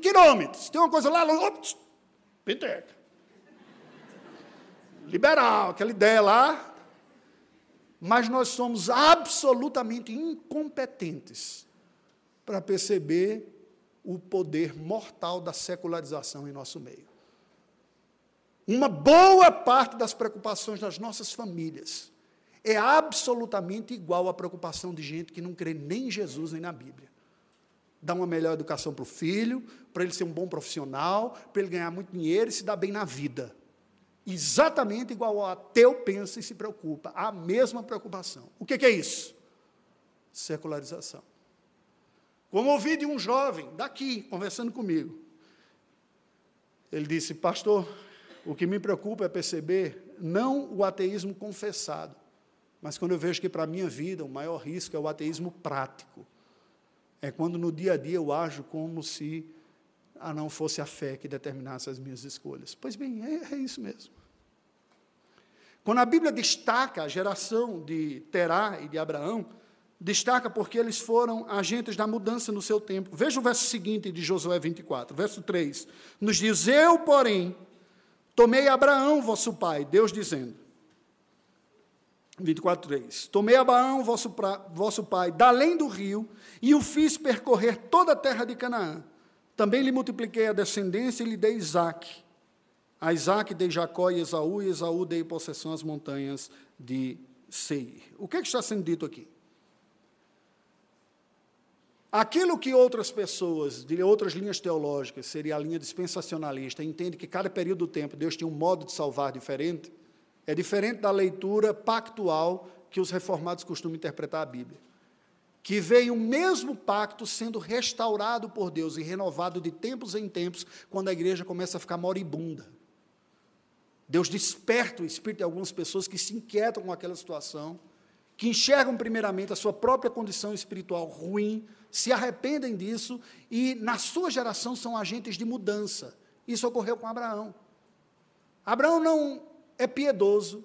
[SPEAKER 1] Quilômetros. Tem uma coisa lá, ops, penteca. Liberal, aquela ideia lá. Mas nós somos absolutamente incompetentes para perceber o poder mortal da secularização em nosso meio. Uma boa parte das preocupações das nossas famílias é absolutamente igual à preocupação de gente que não crê nem em Jesus nem na Bíblia. Dar uma melhor educação para o filho, para ele ser um bom profissional, para ele ganhar muito dinheiro e se dar bem na vida. Exatamente igual ao ateu pensa e se preocupa, a mesma preocupação. O que, que é isso? Secularização. Como ouvi de um jovem daqui, conversando comigo. Ele disse: Pastor, o que me preocupa é perceber não o ateísmo confessado, mas quando eu vejo que para a minha vida o maior risco é o ateísmo prático. É quando no dia a dia eu ajo como se a não fosse a fé que determinasse as minhas escolhas. Pois bem, é, é isso mesmo. Quando a Bíblia destaca a geração de Terá e de Abraão, destaca porque eles foram agentes da mudança no seu tempo. Veja o verso seguinte de Josué 24, verso 3. Nos diz: Eu, porém, tomei Abraão, vosso pai, Deus dizendo. 24, 3. Tomei Abraão, vosso, pra, vosso pai, da além do rio, e o fiz percorrer toda a terra de Canaã. Também lhe multipliquei a descendência e lhe dei Isaac. A Isaac dei Jacó e Esaú, e Esaú dei possessão às montanhas de Seir. O que, é que está sendo dito aqui? Aquilo que outras pessoas, de outras linhas teológicas, seria a linha dispensacionalista, entende que cada período do tempo Deus tinha um modo de salvar diferente, é diferente da leitura pactual que os reformados costumam interpretar a Bíblia. Que veio o mesmo pacto sendo restaurado por Deus e renovado de tempos em tempos, quando a igreja começa a ficar moribunda. Deus desperta o espírito de algumas pessoas que se inquietam com aquela situação, que enxergam primeiramente a sua própria condição espiritual ruim, se arrependem disso e, na sua geração, são agentes de mudança. Isso ocorreu com Abraão. Abraão não é piedoso,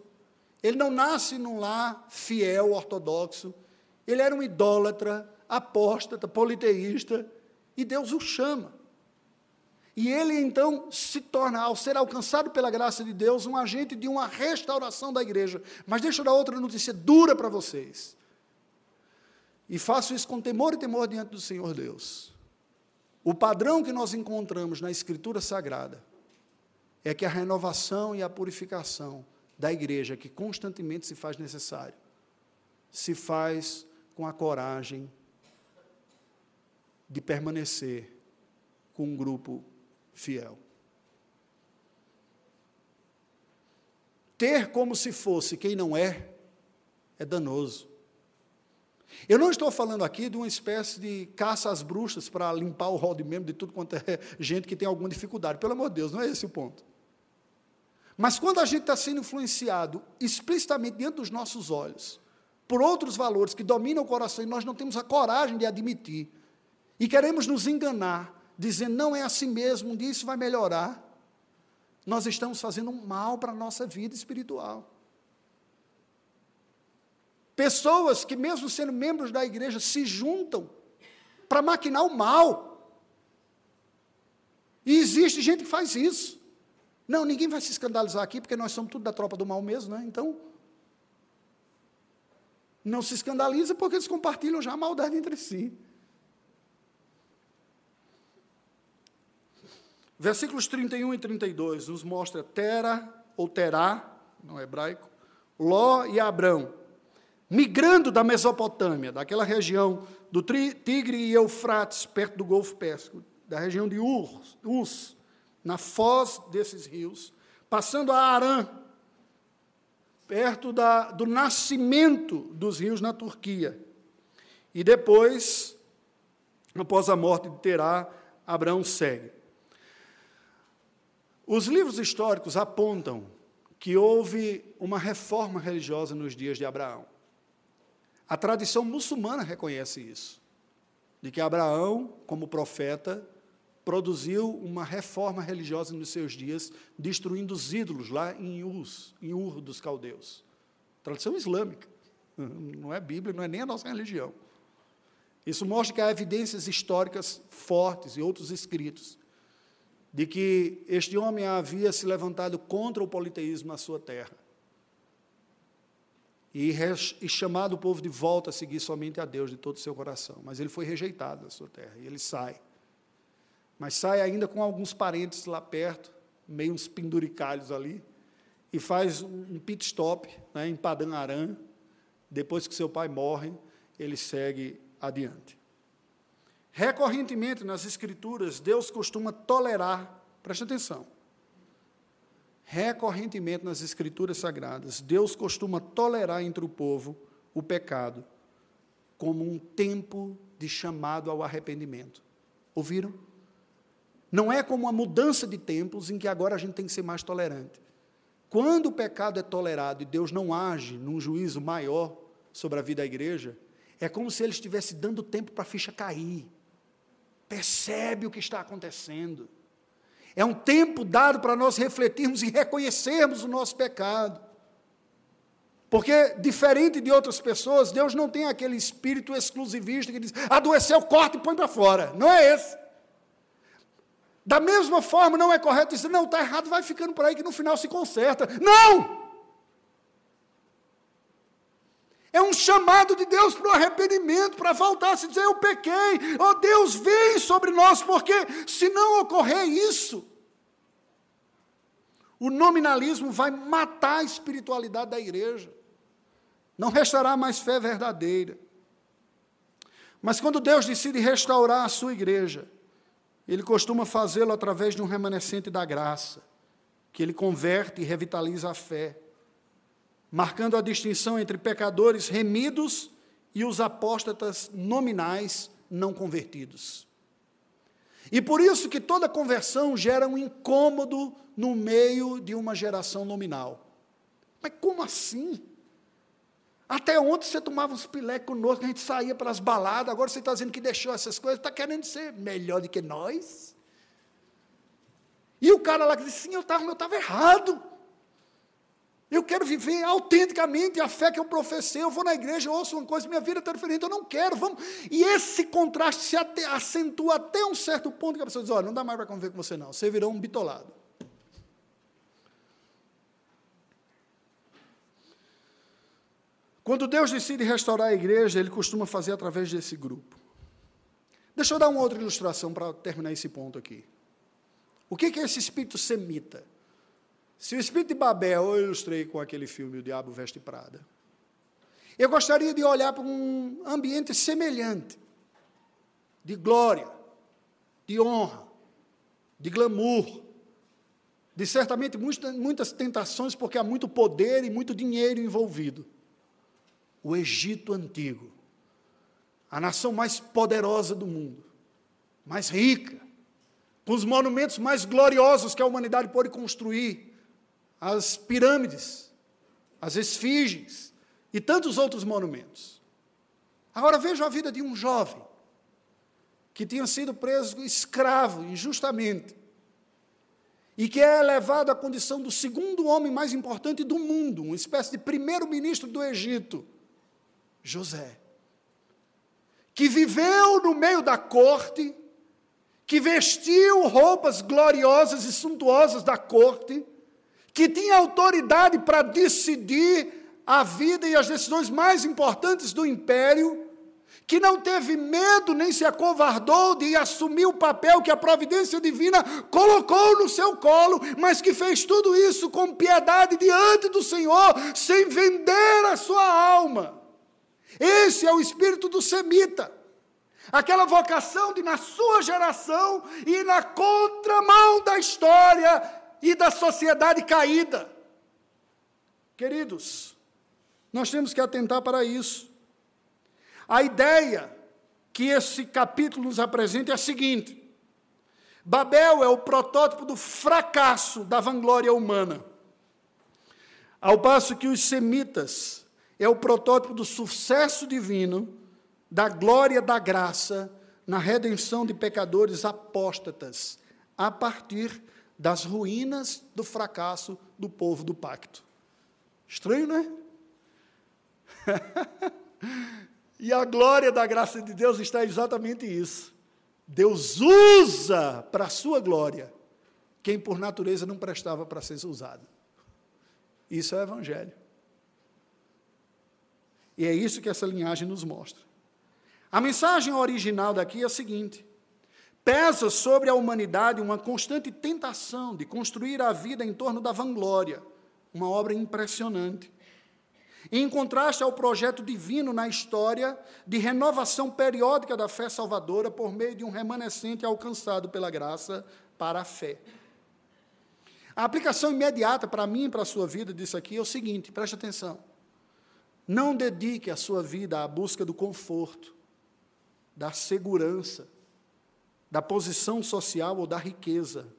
[SPEAKER 1] ele não nasce num lar fiel, ortodoxo, ele era um idólatra, apóstata, politeísta, e Deus o chama. E ele então se torna, ao ser alcançado pela graça de Deus, um agente de uma restauração da igreja. Mas deixa eu dar outra notícia dura para vocês. E faço isso com temor e temor diante do Senhor Deus. O padrão que nós encontramos na Escritura Sagrada é que a renovação e a purificação da igreja, que constantemente se faz necessário, se faz com a coragem de permanecer com um grupo fiel. Ter como se fosse quem não é, é danoso. Eu não estou falando aqui de uma espécie de caça às bruxas para limpar o rol de membro de tudo quanto é gente que tem alguma dificuldade. Pelo amor de Deus, não é esse o ponto. Mas quando a gente está sendo influenciado explicitamente diante dos nossos olhos por outros valores que dominam o coração e nós não temos a coragem de admitir, e queremos nos enganar, dizendo não é assim mesmo, um dia isso vai melhorar, nós estamos fazendo um mal para a nossa vida espiritual. Pessoas que, mesmo sendo membros da igreja, se juntam para maquinar o mal. E existe gente que faz isso. Não, ninguém vai se escandalizar aqui, porque nós somos tudo da tropa do mal mesmo, né? Então, não se escandaliza porque eles compartilham já a maldade entre si. Versículos 31 e 32 nos mostra Tera, ou Terá, no hebraico, Ló e Abrão, migrando da Mesopotâmia, daquela região do Tigre e Eufrates, perto do Golfo Pérsico, da região de Ur, Us, na foz desses rios, passando a Arã, perto da, do nascimento dos rios na Turquia. E depois, após a morte de Terá, Abraão segue. Os livros históricos apontam que houve uma reforma religiosa nos dias de Abraão. A tradição muçulmana reconhece isso, de que Abraão, como profeta, produziu uma reforma religiosa nos seus dias, destruindo os ídolos lá em Uz, em Ur dos caldeus. Tradição islâmica, não é Bíblia, não é nem a nossa religião. Isso mostra que há evidências históricas fortes e outros escritos de que este homem havia se levantado contra o politeísmo na sua terra e, e chamado o povo de volta a seguir somente a Deus de todo o seu coração. Mas ele foi rejeitado na sua terra e ele sai. Mas sai ainda com alguns parentes lá perto, meio uns penduricalhos ali, e faz um pit stop né, em Padã Aram. Depois que seu pai morre, ele segue adiante. Recorrentemente nas Escrituras, Deus costuma tolerar, preste atenção. Recorrentemente nas Escrituras Sagradas, Deus costuma tolerar entre o povo o pecado como um tempo de chamado ao arrependimento. Ouviram? Não é como uma mudança de tempos em que agora a gente tem que ser mais tolerante. Quando o pecado é tolerado e Deus não age num juízo maior sobre a vida da igreja, é como se ele estivesse dando tempo para a ficha cair percebe o que está acontecendo. É um tempo dado para nós refletirmos e reconhecermos o nosso pecado. Porque, diferente de outras pessoas, Deus não tem aquele espírito exclusivista que diz: adoeceu, corta e põe para fora. Não é esse. Da mesma forma, não é correto dizer: não, está errado, vai ficando por aí que no final se conserta. Não! É um chamado de Deus para o arrependimento, para voltar se dizer: Eu pequei, oh Deus, vem sobre nós, porque se não ocorrer isso, o nominalismo vai matar a espiritualidade da igreja. Não restará mais fé verdadeira. Mas quando Deus decide restaurar a sua igreja, ele costuma fazê-lo através de um remanescente da graça, que ele converte e revitaliza a fé, marcando a distinção entre pecadores remidos e os apóstatas nominais não convertidos. E por isso que toda conversão gera um incômodo no meio de uma geração nominal. Mas como assim? Até ontem você tomava uns pilé conosco, a gente saía para as baladas, agora você está dizendo que deixou essas coisas, está querendo ser melhor do que nós? E o cara lá que disse, sim, eu estava, eu errado. Eu quero viver autenticamente a fé que eu professei. Eu vou na igreja, eu ouço uma coisa, minha vida está diferente, eu não quero. Vamos. E esse contraste se acentua até um certo ponto que a pessoa diz: olha, não dá mais para conviver com você, não. Você virou um bitolado. Quando Deus decide restaurar a igreja, Ele costuma fazer através desse grupo. Deixa eu dar uma outra ilustração para terminar esse ponto aqui. O que é esse espírito semita? Se o espírito de Babel eu ilustrei com aquele filme O Diabo Veste Prada, eu gostaria de olhar para um ambiente semelhante, de glória, de honra, de glamour, de certamente muitas, muitas tentações, porque há muito poder e muito dinheiro envolvido. O Egito antigo, a nação mais poderosa do mundo, mais rica, com os monumentos mais gloriosos que a humanidade pôde construir, as pirâmides, as esfinges e tantos outros monumentos. Agora veja a vida de um jovem que tinha sido preso escravo injustamente e que é elevado à condição do segundo homem mais importante do mundo, uma espécie de primeiro-ministro do Egito. José, que viveu no meio da corte, que vestiu roupas gloriosas e suntuosas da corte, que tinha autoridade para decidir a vida e as decisões mais importantes do império, que não teve medo nem se acovardou de assumir o papel que a providência divina colocou no seu colo, mas que fez tudo isso com piedade diante do Senhor, sem vender a sua alma. Esse é o espírito do semita. Aquela vocação de, na sua geração, ir na contramão da história e da sociedade caída. Queridos, nós temos que atentar para isso. A ideia que esse capítulo nos apresenta é a seguinte: Babel é o protótipo do fracasso da vanglória humana. Ao passo que os semitas é o protótipo do sucesso divino, da glória da graça na redenção de pecadores apóstatas, a partir das ruínas do fracasso do povo do pacto. Estranho, não é? e a glória da graça de Deus está exatamente isso. Deus usa para a sua glória quem por natureza não prestava para ser usado. Isso é o Evangelho. E é isso que essa linhagem nos mostra. A mensagem original daqui é a seguinte: pesa sobre a humanidade uma constante tentação de construir a vida em torno da vanglória, uma obra impressionante. Em contraste ao projeto divino na história de renovação periódica da fé salvadora por meio de um remanescente alcançado pela graça para a fé. A aplicação imediata para mim e para a sua vida disso aqui é o seguinte: preste atenção. Não dedique a sua vida à busca do conforto, da segurança, da posição social ou da riqueza.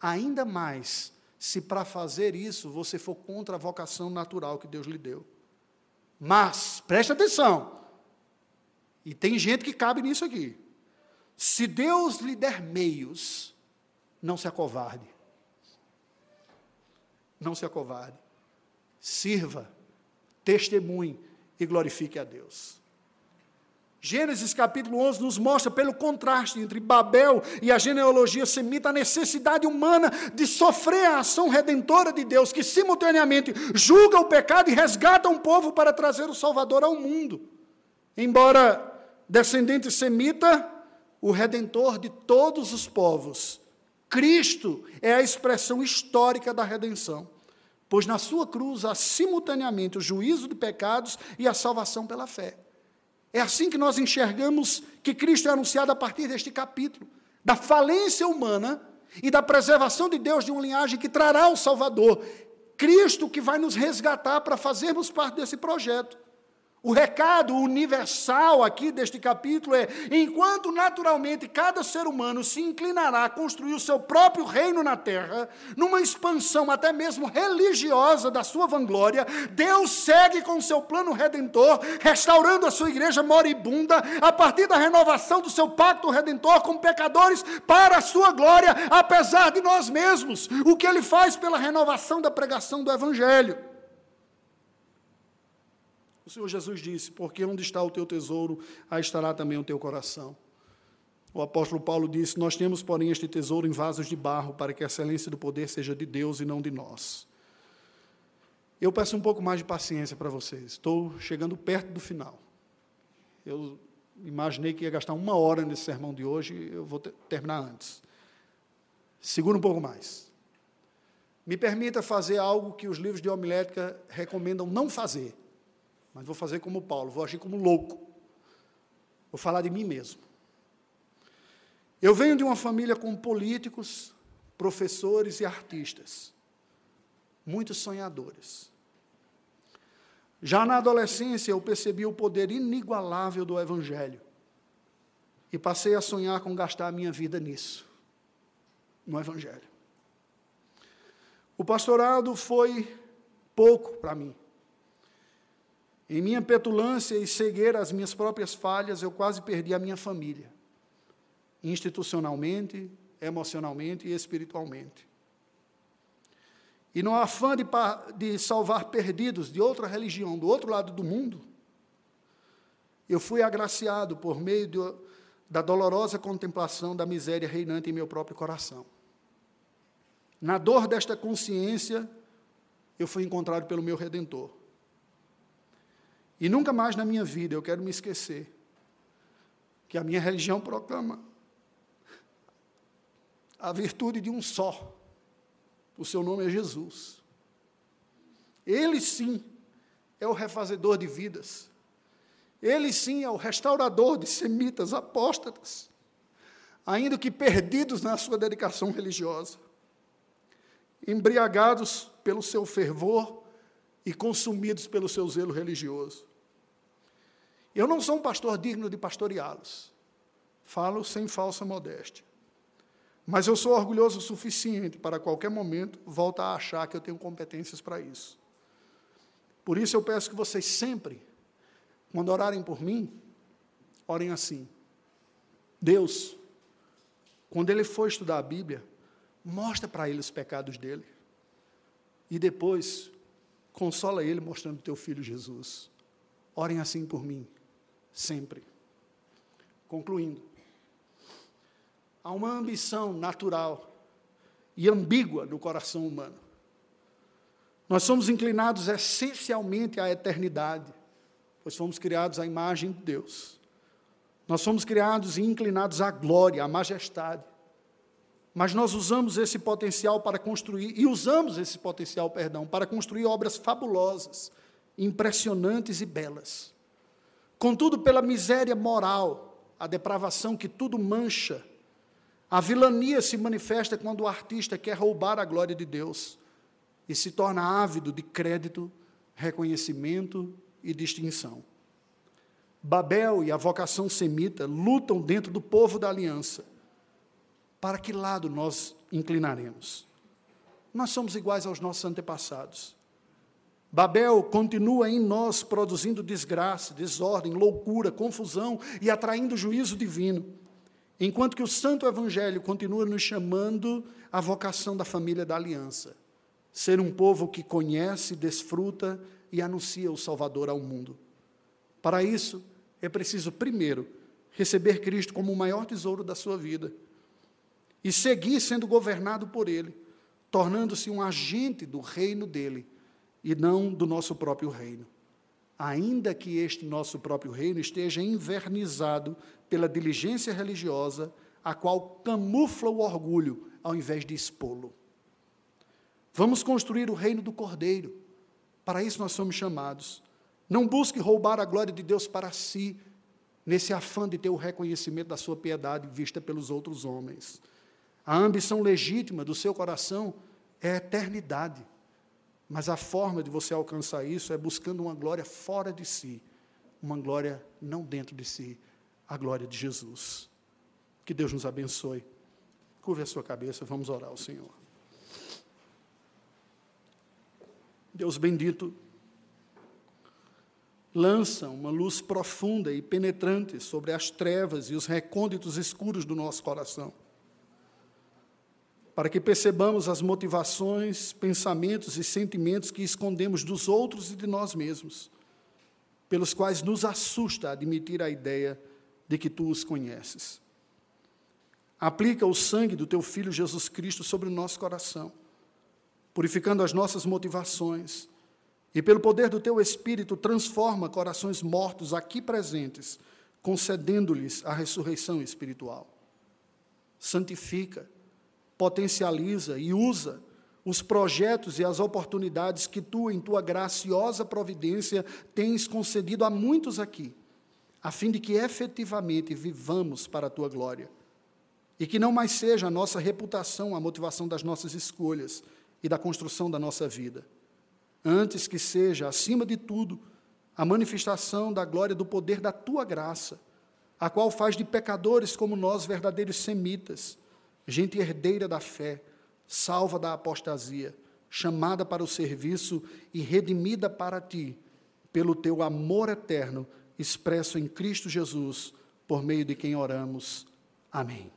[SPEAKER 1] Ainda mais se para fazer isso você for contra a vocação natural que Deus lhe deu. Mas, preste atenção, e tem gente que cabe nisso aqui. Se Deus lhe der meios, não se acovarde. Não se acovarde. Sirva testemunhe e glorifique a Deus. Gênesis capítulo 11 nos mostra, pelo contraste entre Babel e a genealogia semita, a necessidade humana de sofrer a ação redentora de Deus, que simultaneamente julga o pecado e resgata um povo para trazer o Salvador ao mundo. Embora descendente semita, o redentor de todos os povos, Cristo é a expressão histórica da redenção. pois na sua cruz há simultaneamente o juízo de pecados e a salvação pela fé. É assim que nós enxergamos que Cristo é anunciado a partir deste capítulo, da falência humana e da preservação de Deus de uma linhagem que trará o Salvador. Cristo que vai nos resgatar para fazermos parte desse projeto. O recado universal aqui deste capítulo é: enquanto naturalmente cada ser humano se inclinará a construir o seu próprio reino na terra, numa expansão até mesmo religiosa da sua vanglória, Deus segue com seu plano redentor, restaurando a sua igreja moribunda, a partir da renovação do seu pacto redentor com pecadores para a sua glória, apesar de nós mesmos, o que ele faz pela renovação da pregação do Evangelho. O Senhor Jesus disse: Porque onde está o teu tesouro, aí estará também o teu coração. O apóstolo Paulo disse: Nós temos, porém, este tesouro em vasos de barro, para que a excelência do poder seja de Deus e não de nós. Eu peço um pouco mais de paciência para vocês. Estou chegando perto do final. Eu imaginei que ia gastar uma hora nesse sermão de hoje, eu vou terminar antes. Segura um pouco mais. Me permita fazer algo que os livros de homilética recomendam não fazer mas vou fazer como Paulo, vou agir como louco. Vou falar de mim mesmo. Eu venho de uma família com políticos, professores e artistas, muitos sonhadores. Já na adolescência eu percebi o poder inigualável do Evangelho e passei a sonhar com gastar a minha vida nisso, no Evangelho. O pastorado foi pouco para mim. Em minha petulância e cegueira às minhas próprias falhas, eu quase perdi a minha família, institucionalmente, emocionalmente e espiritualmente. E no afã de, de salvar perdidos de outra religião, do outro lado do mundo, eu fui agraciado por meio do, da dolorosa contemplação da miséria reinante em meu próprio coração. Na dor desta consciência, eu fui encontrado pelo meu Redentor. E nunca mais na minha vida eu quero me esquecer que a minha religião proclama a virtude de um só. O seu nome é Jesus. Ele sim é o refazedor de vidas. Ele sim é o restaurador de semitas apóstatas, ainda que perdidos na sua dedicação religiosa, embriagados pelo seu fervor e consumidos pelo seu zelo religioso. Eu não sou um pastor digno de pastoreá-los. Falo sem falsa modéstia. Mas eu sou orgulhoso o suficiente para, qualquer momento, voltar a achar que eu tenho competências para isso. Por isso eu peço que vocês sempre, quando orarem por mim, orem assim: Deus, quando ele for estudar a Bíblia, mostra para ele os pecados dele. E depois, Consola ele mostrando o teu filho Jesus. Orem assim por mim, sempre. Concluindo, há uma ambição natural e ambígua no coração humano. Nós somos inclinados essencialmente à eternidade, pois fomos criados à imagem de Deus. Nós somos criados e inclinados à glória, à majestade. Mas nós usamos esse potencial para construir, e usamos esse potencial, perdão, para construir obras fabulosas, impressionantes e belas. Contudo, pela miséria moral, a depravação que tudo mancha, a vilania se manifesta quando o artista quer roubar a glória de Deus e se torna ávido de crédito, reconhecimento e distinção. Babel e a vocação semita lutam dentro do povo da aliança para que lado nós inclinaremos? Nós somos iguais aos nossos antepassados. Babel continua em nós produzindo desgraça, desordem, loucura, confusão e atraindo juízo divino, enquanto que o Santo Evangelho continua nos chamando à vocação da família da aliança, ser um povo que conhece, desfruta e anuncia o Salvador ao mundo. Para isso, é preciso, primeiro, receber Cristo como o maior tesouro da sua vida e seguir sendo governado por Ele, tornando-se um agente do reino dele e não do nosso próprio reino. Ainda que este nosso próprio reino esteja invernizado pela diligência religiosa, a qual camufla o orgulho ao invés de expô-lo. Vamos construir o reino do Cordeiro. Para isso nós somos chamados. Não busque roubar a glória de Deus para si, nesse afã de ter o reconhecimento da sua piedade vista pelos outros homens. A ambição legítima do seu coração é a eternidade. Mas a forma de você alcançar isso é buscando uma glória fora de si, uma glória não dentro de si, a glória de Jesus. Que Deus nos abençoe. Curve a sua cabeça, vamos orar ao Senhor. Deus bendito, lança uma luz profunda e penetrante sobre as trevas e os recônditos escuros do nosso coração para que percebamos as motivações, pensamentos e sentimentos que escondemos dos outros e de nós mesmos, pelos quais nos assusta admitir a ideia de que tu os conheces. Aplica o sangue do teu Filho Jesus Cristo sobre o nosso coração, purificando as nossas motivações, e pelo poder do teu Espírito, transforma corações mortos aqui presentes, concedendo-lhes a ressurreição espiritual. Santifica, potencializa e usa os projetos e as oportunidades que tu, em tua graciosa providência, tens concedido a muitos aqui, a fim de que efetivamente vivamos para a tua glória. E que não mais seja a nossa reputação a motivação das nossas escolhas e da construção da nossa vida. Antes que seja, acima de tudo, a manifestação da glória do poder da tua graça, a qual faz de pecadores como nós verdadeiros semitas gente herdeira da fé, salva da apostasia, chamada para o serviço e redimida para ti, pelo teu amor eterno expresso em Cristo Jesus, por meio de quem oramos. Amém.